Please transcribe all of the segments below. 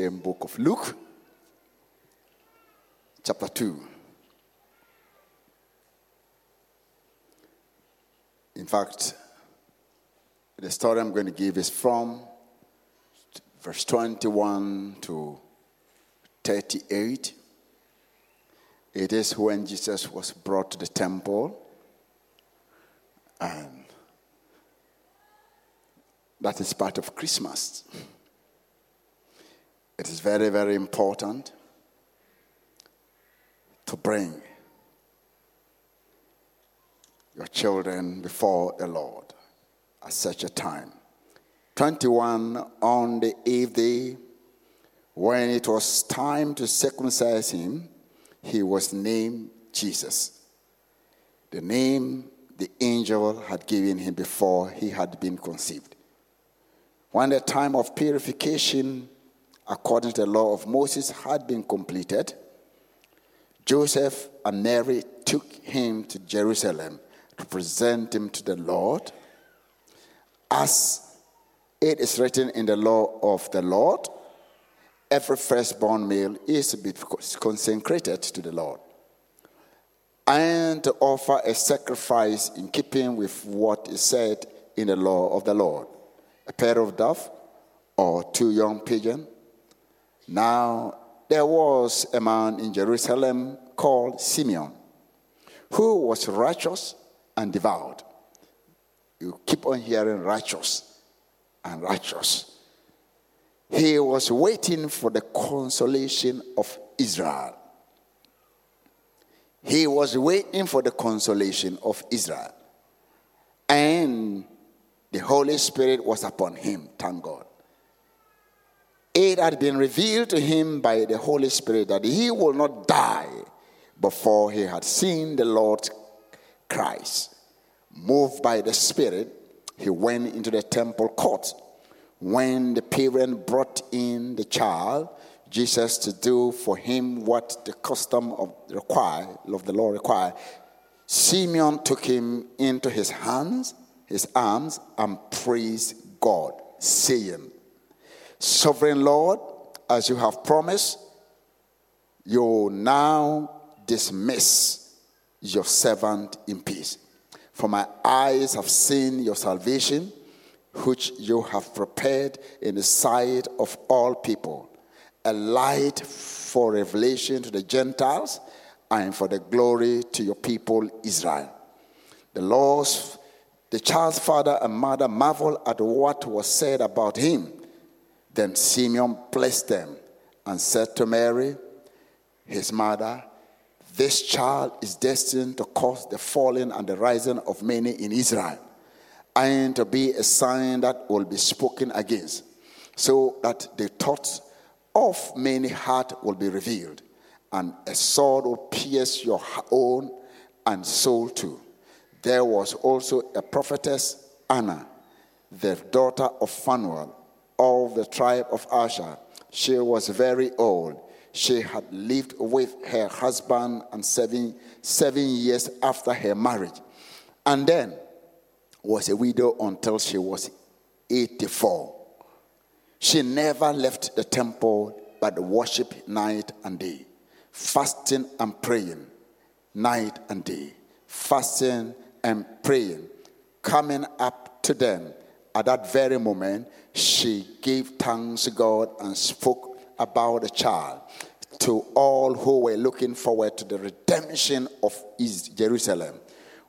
same book of Luke, chapter 2. In fact, the story I'm going to give is from verse 21 to 38. It is when Jesus was brought to the temple, and that is part of Christmas. It is very, very important to bring your children before the Lord at such a time. 21 on the eighth day, when it was time to circumcise him, he was named Jesus. The name the angel had given him before he had been conceived. When the time of purification, according to the law of Moses, had been completed, Joseph and Mary took him to Jerusalem to present him to the Lord. As it is written in the law of the Lord, every firstborn male is to be consecrated to the Lord and to offer a sacrifice in keeping with what is said in the law of the Lord a pair of dove or two young pigeons. Now, there was a man in Jerusalem called Simeon who was righteous and devout. You keep on hearing righteous and righteous. He was waiting for the consolation of Israel. He was waiting for the consolation of Israel. And the Holy Spirit was upon him, thank God. It had been revealed to him by the Holy Spirit that he will not die before he had seen the Lord Christ. Moved by the Spirit, he went into the temple court. When the parent brought in the child, Jesus to do for him what the custom of require of the law required, Simeon took him into his hands, his arms, and praised God, saying, Sovereign Lord, as you have promised, you now dismiss your servant in peace. For my eyes have seen your salvation, which you have prepared in the sight of all people, a light for revelation to the Gentiles and for the glory to your people Israel. The Lord's, the child's father and mother marveled at what was said about him. Then Simeon blessed them and said to Mary, his mother, This child is destined to cause the falling and the rising of many in Israel, and to be a sign that will be spoken against, so that the thoughts of many heart will be revealed, and a sword will pierce your own and soul too. There was also a prophetess, Anna, the daughter of Phanuel of the tribe of Asher. She was very old. She had lived with her husband and seven, seven years after her marriage, and then was a widow until she was 84. She never left the temple but worshiped night and day, fasting and praying night and day, fasting and praying, coming up to them. At that very moment, she gave thanks to God and spoke about the child to all who were looking forward to the redemption of Jerusalem.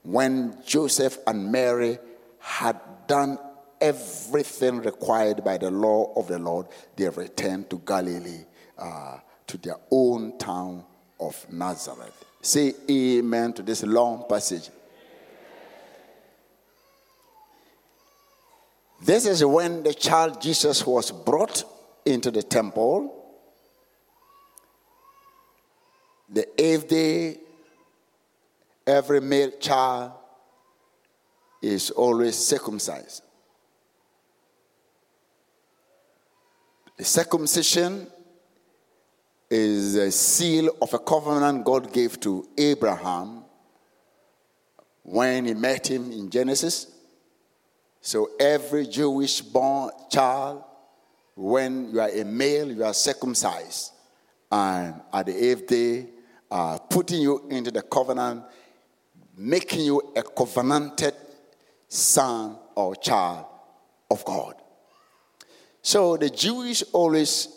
When Joseph and Mary had done everything required by the law of the Lord, they returned to Galilee, uh, to their own town of Nazareth. Say amen to this long passage. This is when the child Jesus was brought into the temple. The eighth day, every male child is always circumcised. The circumcision is a seal of a covenant God gave to Abraham when he met him in Genesis. So every Jewish born child, when you are a male, you are circumcised. And at the eighth day, uh, putting you into the covenant, making you a covenanted son or child of God. So the Jewish always,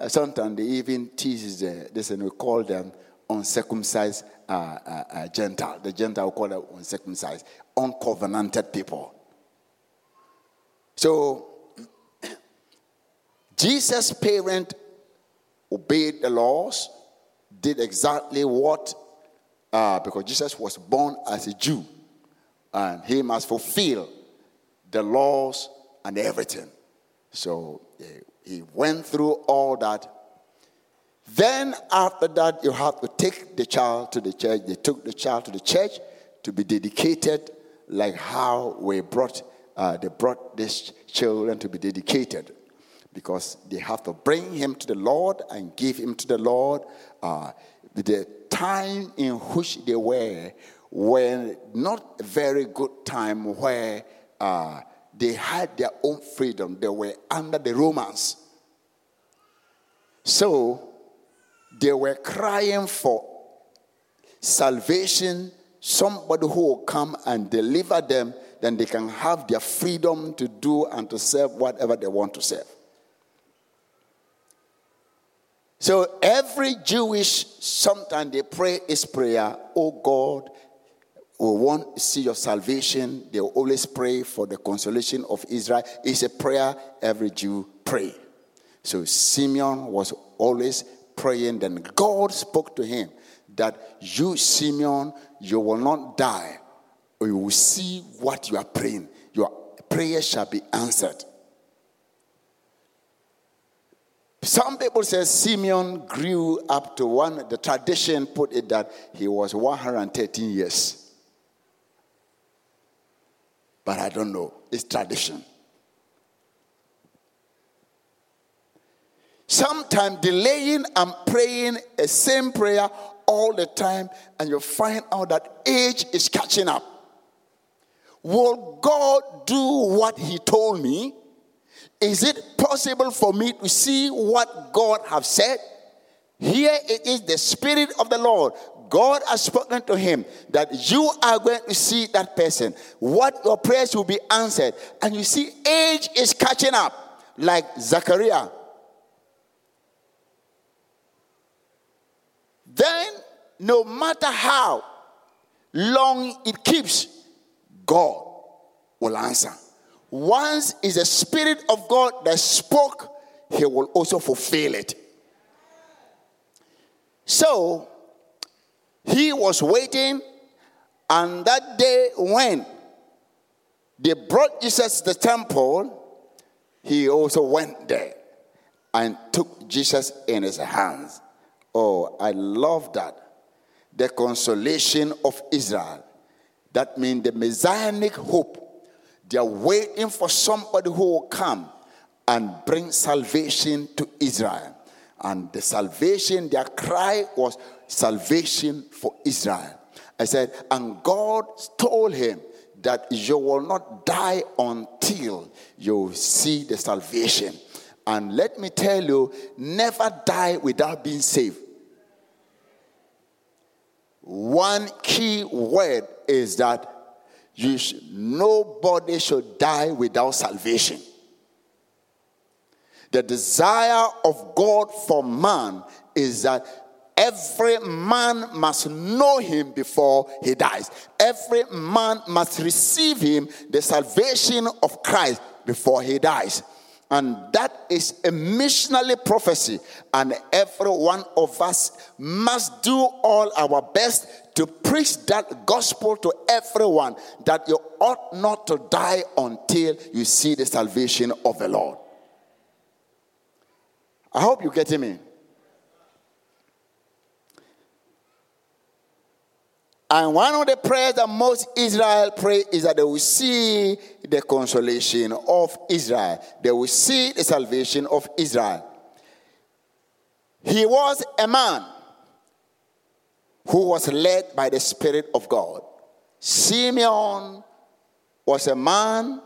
uh, sometimes they even tease uh, this, and we call them uncircumcised uh, uh, uh Gentile. The Gentile call them uncircumcised, uncovenanted people. So Jesus' parent obeyed the laws, did exactly what, uh, because Jesus was born as a Jew, and he must fulfill the laws and everything. So he went through all that. Then, after that, you have to take the child to the church. They took the child to the church to be dedicated, like how we brought, uh, they brought these children to be dedicated because they have to bring him to the Lord and give him to the Lord. Uh, the time in which they were were not a very good time where uh, they had their own freedom. They were under the Romans. So they were crying for salvation, somebody who will come and deliver them, then they can have their freedom to do and to serve whatever they want to serve. So every Jewish, sometimes they pray this prayer, oh God, we want to see your salvation. They always pray for the consolation of Israel. It's a prayer every Jew pray. So Simeon was always praying. Then God spoke to him that you, Simeon, you will not die. You will see what you are praying. Your prayer shall be answered. Some people say Simeon grew up to one, the tradition put it that he was 113 years. But I don't know. It's tradition. Sometimes delaying and praying a same prayer all the time, and you find out that age is catching up. Will God do what He told me? Is it possible for me to see what God have said? Here it is the Spirit of the Lord God has spoken to him that you are going to see that person, what your prayers will be answered. And you see, age is catching up, like Zachariah. Then, no matter how long it keeps, God will answer. Once is the Spirit of God that spoke, He will also fulfill it. So, he was waiting, and that day when they brought Jesus to the temple, he also went there and took Jesus in his hands. Oh, I love that. The consolation of Israel. That means the messianic hope. They are waiting for somebody who will come and bring salvation to Israel. And the salvation, their cry was, salvation for Israel. I said, and God told him that you will not die until you see the salvation. And let me tell you, never die without being saved. One key word is that you nobody should die without salvation. The desire of God for man is that Every man must know him before he dies. Every man must receive him, the salvation of Christ, before he dies. And that is a missionary prophecy. And every one of us must do all our best to preach that gospel to everyone that you ought not to die until you see the salvation of the Lord. I hope you're getting me. And one of the prayers that most Israel pray is that they will see the consolation of Israel. They will see the salvation of Israel. He was a man who was led by the Spirit of God. Simeon was a man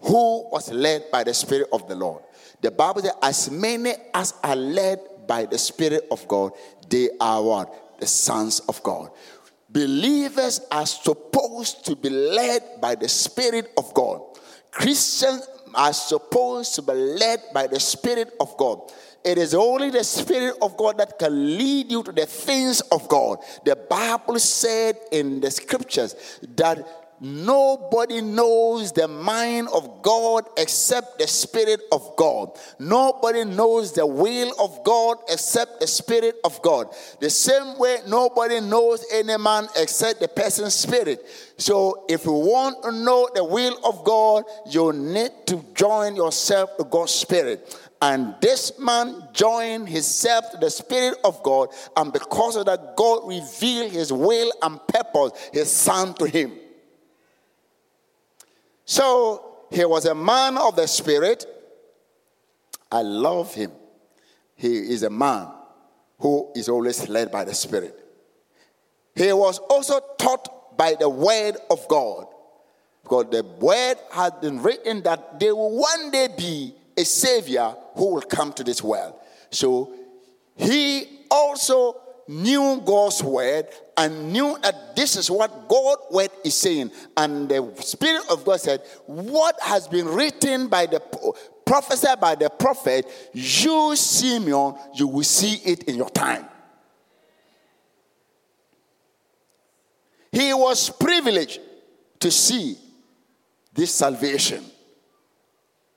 who was led by the Spirit of the Lord. The Bible says, as many as are led by the Spirit of God, they are what? The sons of God. Believers are supposed to be led by the Spirit of God. Christians are supposed to be led by the Spirit of God. It is only the Spirit of God that can lead you to the things of God. The Bible said in the scriptures that Nobody knows the mind of God except the Spirit of God. Nobody knows the will of God except the Spirit of God. The same way, nobody knows any man except the person's spirit. So, if you want to know the will of God, you need to join yourself to God's Spirit. And this man joined himself to the Spirit of God, and because of that, God revealed his will and purpose, his son to him. So he was a man of the Spirit. I love him. He is a man who is always led by the Spirit. He was also taught by the Word of God. Because the Word had been written that there will one day be a Savior who will come to this world. So he also knew God's word and knew that this is what God's word is saying. And the Spirit of God said, What has been written by the prophesied by the prophet, you, Simeon, you will see it in your time. He was privileged to see this salvation.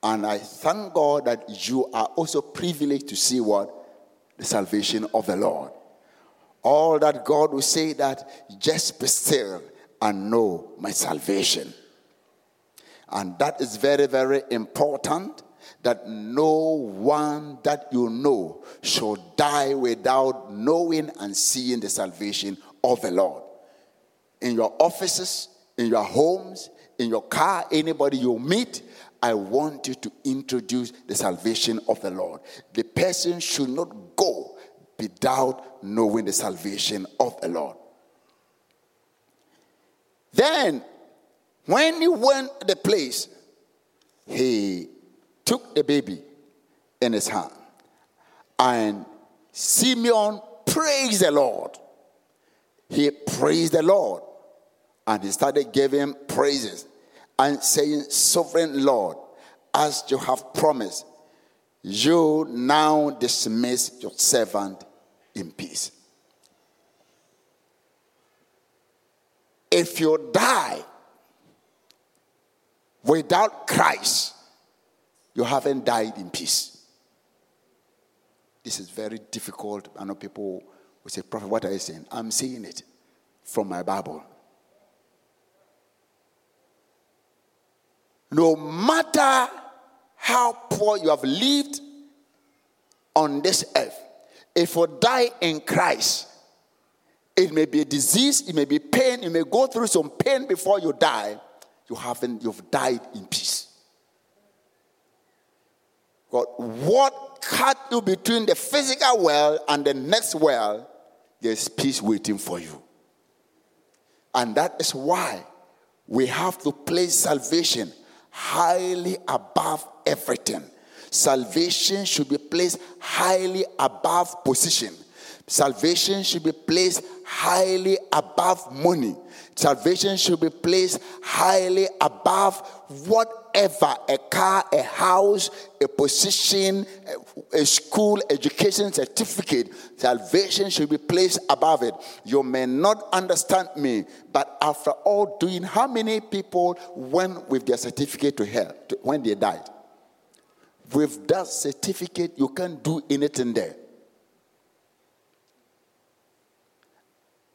And I thank God that you are also privileged to see what? The salvation of the Lord. All that God will say that just be still and know my salvation. And that is very, very important that no one that you know shall die without knowing and seeing the salvation of the Lord. In your offices, in your homes, in your car, anybody you meet, I want you to introduce the salvation of the Lord. The person should not go without knowing the salvation of the Lord. Then, when he went to the place, he took the baby in his hand. And Simeon praised the Lord. He praised the Lord. And he started giving praises and saying, Sovereign Lord, as you have promised, you now dismiss your servant in peace. If you die without Christ, you haven't died in peace. This is very difficult. I know people will say, Prophet, what are you saying? I'm saying it from my Bible. No matter how poor you have lived on this earth, if you die in Christ, it may be a disease, it may be pain, you may go through some pain before you die. You haven't, you've died in peace. God, what cut you between the physical world and the next world, there's peace waiting for you. And that is why we have to place salvation highly above everything. Salvation should be placed highly above position. Salvation should be placed highly above money. Salvation should be placed highly above whatever a car, a house, a position, a school, education certificate. Salvation should be placed above it. You may not understand me, but after all doing, how many people went with their certificate to hell when they died? With that certificate, you can't do anything there.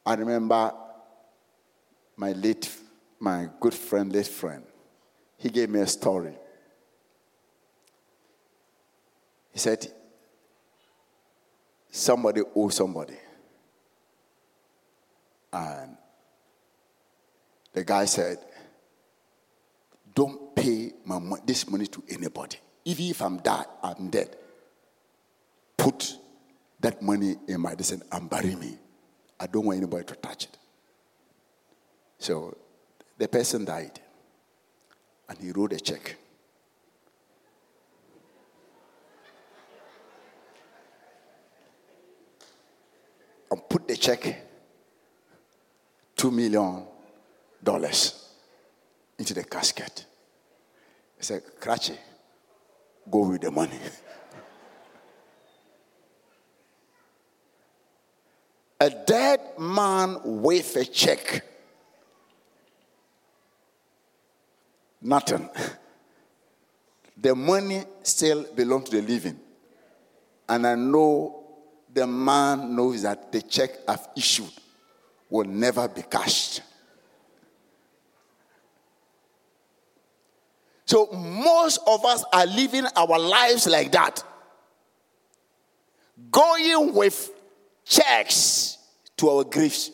I remember my late, my good friend, late friend, he gave me a story. He said, somebody owes somebody. And the guy said, Don't pay my this money to anybody. Even if I'm dead, I'm dead. Put that money in my descent and bury me. I don't want anybody to touch it. So the person died and he wrote a check. And put the check, two million dollars, into the casket. He said, Kratchy, go with the money. a dead man with a check. Nothing. The money still belongs to the living. And I know the man knows that the check I've issued will never be cashed. So most of us are living our lives like that. Going with checks to our graves.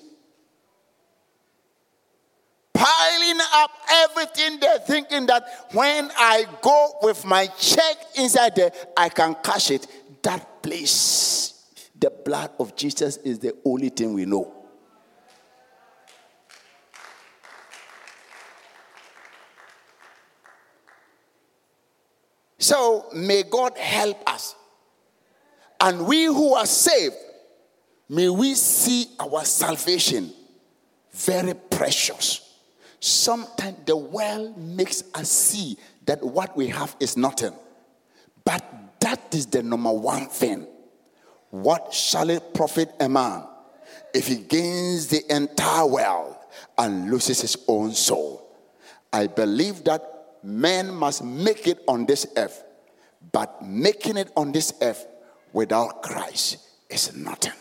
Piling up everything there, thinking that when I go with my check inside there, I can cash it. That place, the blood of Jesus is the only thing we know. So may God help us. And we who are saved, may we see our salvation very precious. Sometimes the world makes us see that what we have is nothing. But that is the number one thing. What shall it profit a man if he gains the entire world and loses his own soul? I believe that man must make it on this earth, but making it on this earth without Christ is nothing.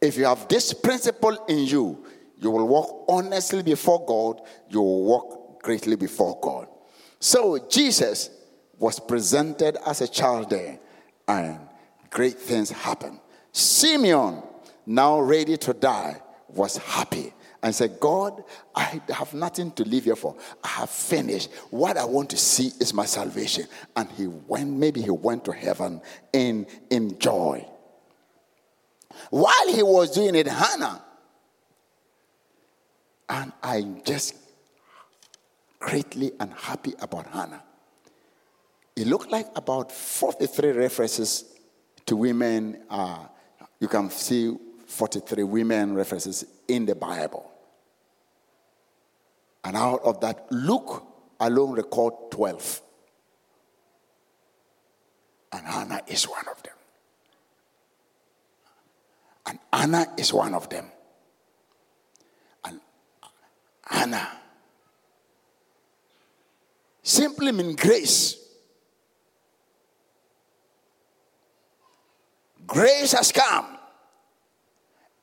If you have this principle in you, you will walk honestly before God, you will walk greatly before God. So Jesus was presented as a child there, and great things happened. Simeon, now ready to die, was happy and said, God, I have nothing to live here for. I have finished. What I want to see is my salvation. And he went, maybe he went to heaven in, in joy. While he was doing it, Hannah, and I'm just greatly unhappy about Hannah. It looked like about 43 references to women. Uh, you can see 43 women references in the Bible. And out of that, Luke alone record 12. And Hannah is one of them. And Anna is one of them. And Anna simply means grace. Grace has come.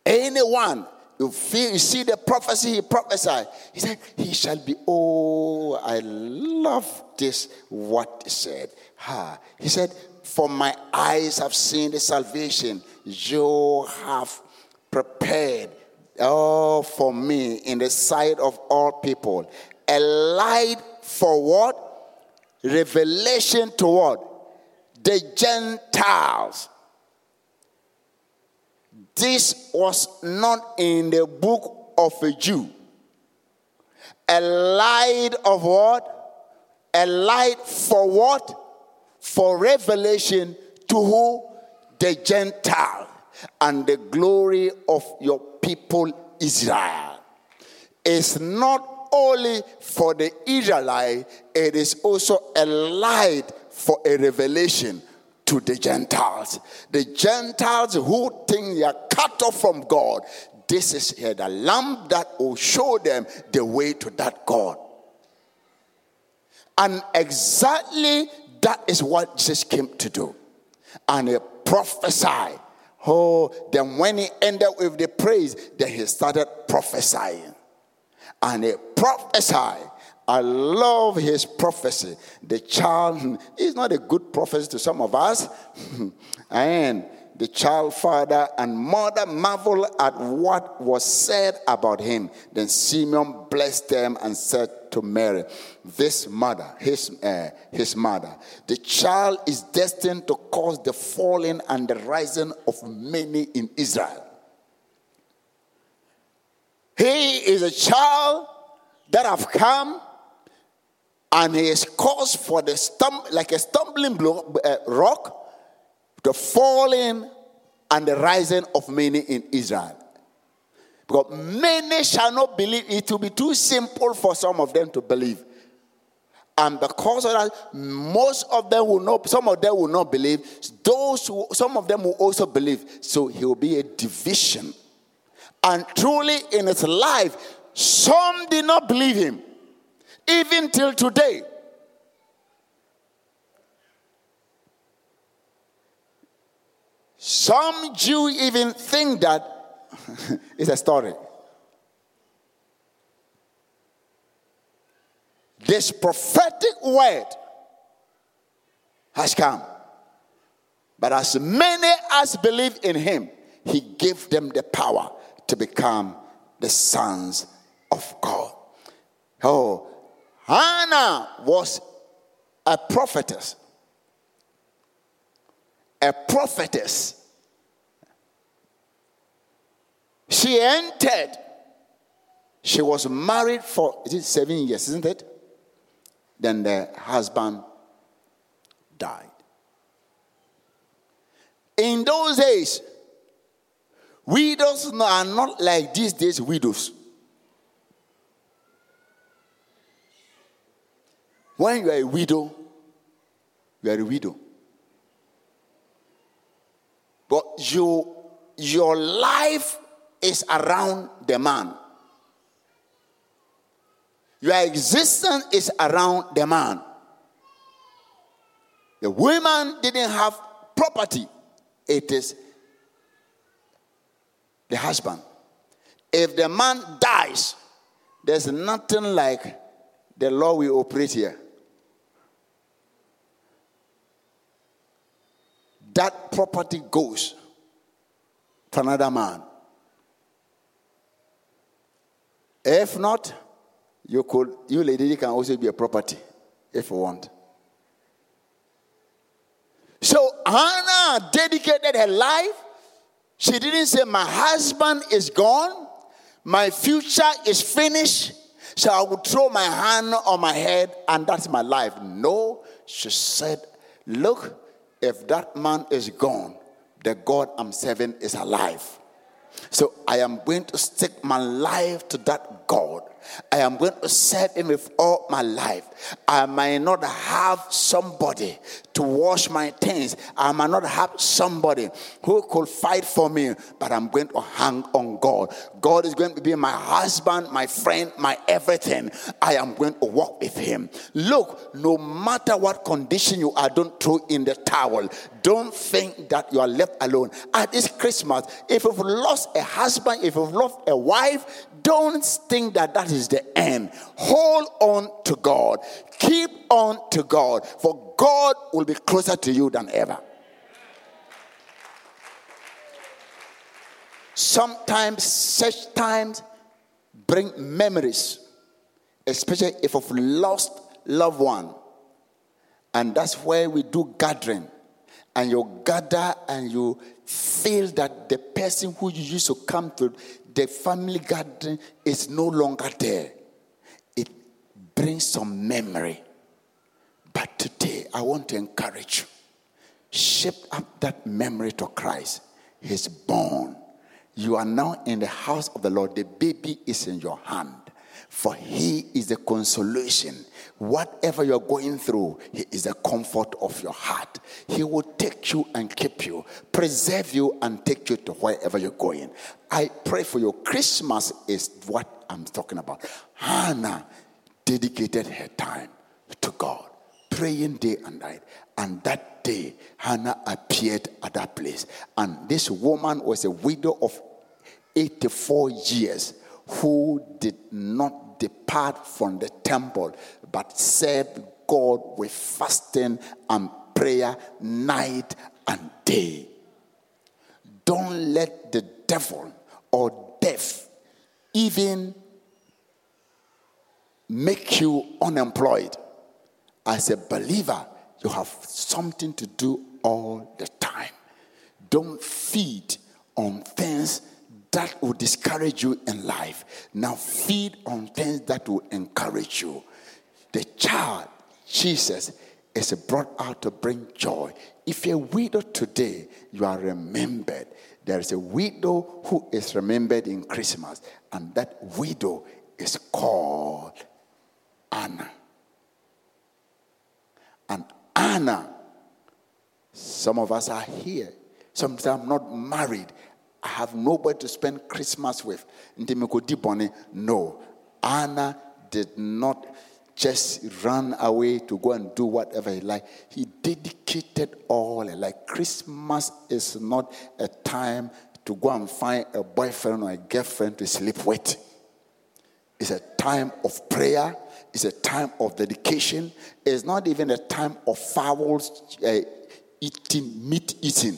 Anyone you feel you see the prophecy he prophesied. He said, He shall be oh, I love this what he said. Ha. He said, For my eyes have seen the salvation you have prepared oh for me in the sight of all people. A light for what? Revelation to what? The Gentiles this was not in the book of a Jew. A light of what? A light for what? For revelation to who? The Gentile and the glory of your people Israel. It's not only for the Israelite, it is also a light for a revelation to the Gentiles. The Gentiles who think they are cut off from God. This is here the lamp that will show them the way to that God. And exactly That is what Jesus came to do. And he prophesied. Oh, then when he ended with the praise, then he started prophesying. And he prophesied. I love his prophecy. The child is not a good prophecy to some of us. and the child father and mother marveled at what was said about him. Then Simeon blessed them and said to Mary, This mother, his, uh, his mother, the child is destined to cause the falling and the rising of many in Israel. He is a child that have come and he is caused for the stump, like a stumbling block, uh, rock the falling and the rising of many in Israel. Because many shall not believe. It will be too simple for some of them to believe. And because of that, most of them will not, some of them will not believe. Those who, some of them will also believe. So he will be a division. And truly in his life, some did not believe him. Even till today. Some Jew even think that it's a story. This prophetic word has come. But as many as believe in him, he gave them the power to become the sons of God. Oh, Hannah was a prophetess a prophetess. She entered. She was married for seven years, isn't it? Then the husband died. In those days, widows are not like these days widows. When you are a widow, you are a widow. But you, your life is around the man. Your existence is around the man. The woman didn't have property, it is the husband. If the man dies, there's nothing like the law we operate here. That property goes to another man. If not, you could, you lady can also be a property if you want. So Hannah dedicated her life. She didn't say, My husband is gone, my future is finished, so I will throw my hand on my head and that's my life. No, she said, Look, if that man is gone, the God I'm serving is alive. So I am going to stick my life to that God. I am going to serve him with all my life. I might not have somebody to wash my things. I might not have somebody who could fight for me, but I'm going to hang on God. God is going to be my husband, my friend, my everything. I am going to walk with him. Look, no matter what condition you are, don't throw in the towel. Don't think that you are left alone. At this Christmas, if you've lost a husband, if you've lost a wife, don't think that that is the end. Hold on to God. Keep on to God, for God will be closer to you than ever. Sometimes such times bring memories, especially if you've lost loved one. And that's where we do gathering. And you gather and you feel that the person who you used to come to the family gathering is no longer there. It brings some memory. But today, I want to encourage you. Shape up that memory to Christ. He's born. You are now in the house of the Lord. The baby is in your hand. For he is the consolation. Whatever you're going through, he is the comfort of your heart. He will take you and keep you, preserve you and take you to wherever you're going. I pray for you. Christmas is what I'm talking about. Hannah dedicated her time to God praying day and night. And that day, Hannah appeared at that place. And this woman was a widow of 84 years who did not depart from the temple but serve God with fasting and prayer night and day. Don't let the devil or death even make you unemployed. As a believer, you have something to do all the time. Don't feed on things that will discourage you in life. Now feed on things that will encourage you. The child, Jesus, is brought out to bring joy. If you're a widow today, you are remembered. There is a widow who is remembered in Christmas, and that widow is called Anna. And Anna, some of us are here. Sometimes I'm not married. I have nobody to spend Christmas with. No. Anna did not just run away to go and do whatever he liked. He dedicated all. Like Christmas is not a time to go and find a boyfriend or a girlfriend to sleep with. It's a time of prayer. It's a time of dedication. It's not even a time of fowls uh, eating, meat eating.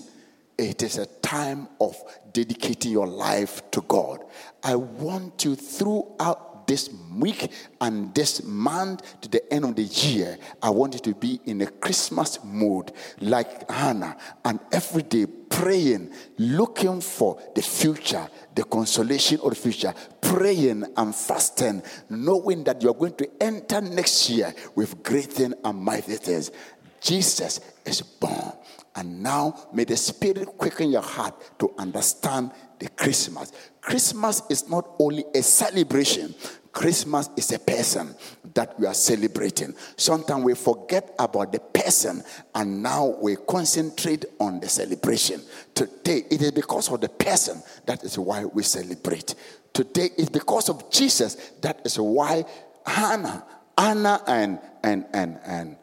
It is a time of dedicating your life to God. I want you throughout this week and this month to the end of the year, I want you to be in a Christmas mood like Hannah and every day praying, looking for the future, the consolation of the future, praying and fasting, knowing that you're going to enter next year with great and mighty things. Jesus is born. And now may the Spirit quicken your heart to understand the Christmas. Christmas is not only a celebration, Christmas is a person that we are celebrating. Sometimes we forget about the person and now we concentrate on the celebration. Today, it is because of the person that is why we celebrate. Today, it's because of Jesus that is why Hannah, Anna, and, and, and, and,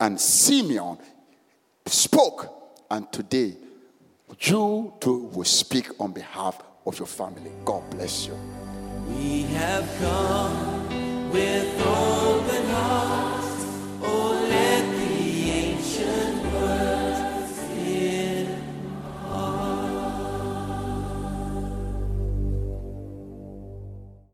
and Simeon spoke and today, you too will speak on behalf of your family. God bless you. We have come with all